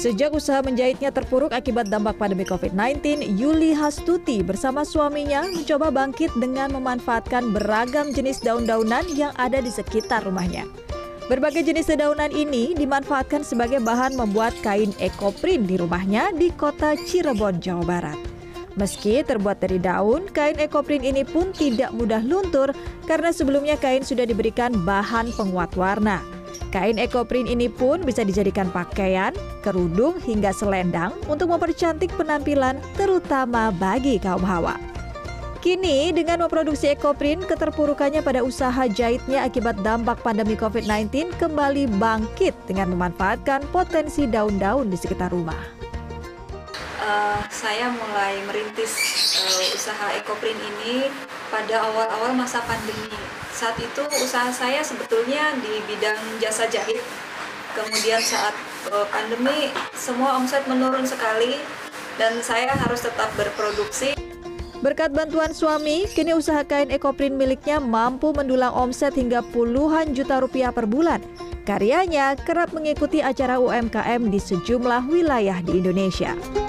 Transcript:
Sejak usaha menjahitnya terpuruk akibat dampak pandemi COVID-19, Yuli Hastuti bersama suaminya mencoba bangkit dengan memanfaatkan beragam jenis daun-daunan yang ada di sekitar rumahnya. Berbagai jenis dedaunan ini dimanfaatkan sebagai bahan membuat kain ekoprint di rumahnya di kota Cirebon, Jawa Barat. Meski terbuat dari daun, kain ekoprint ini pun tidak mudah luntur karena sebelumnya kain sudah diberikan bahan penguat warna. Kain ekoprint ini pun bisa dijadikan pakaian, kerudung hingga selendang untuk mempercantik penampilan terutama bagi kaum hawa. Kini dengan memproduksi ekoprint, keterpurukannya pada usaha jahitnya akibat dampak pandemi COVID-19 kembali bangkit dengan memanfaatkan potensi daun-daun di sekitar rumah. Uh, saya mulai merintis uh, usaha ekoprint ini pada awal-awal masa pandemi. Saat itu usaha saya sebetulnya di bidang jasa jahit. Kemudian saat uh, pandemi semua omset menurun sekali dan saya harus tetap berproduksi. Berkat bantuan suami, kini usaha kain ekoprint miliknya mampu mendulang omset hingga puluhan juta rupiah per bulan. Karyanya kerap mengikuti acara UMKM di sejumlah wilayah di Indonesia.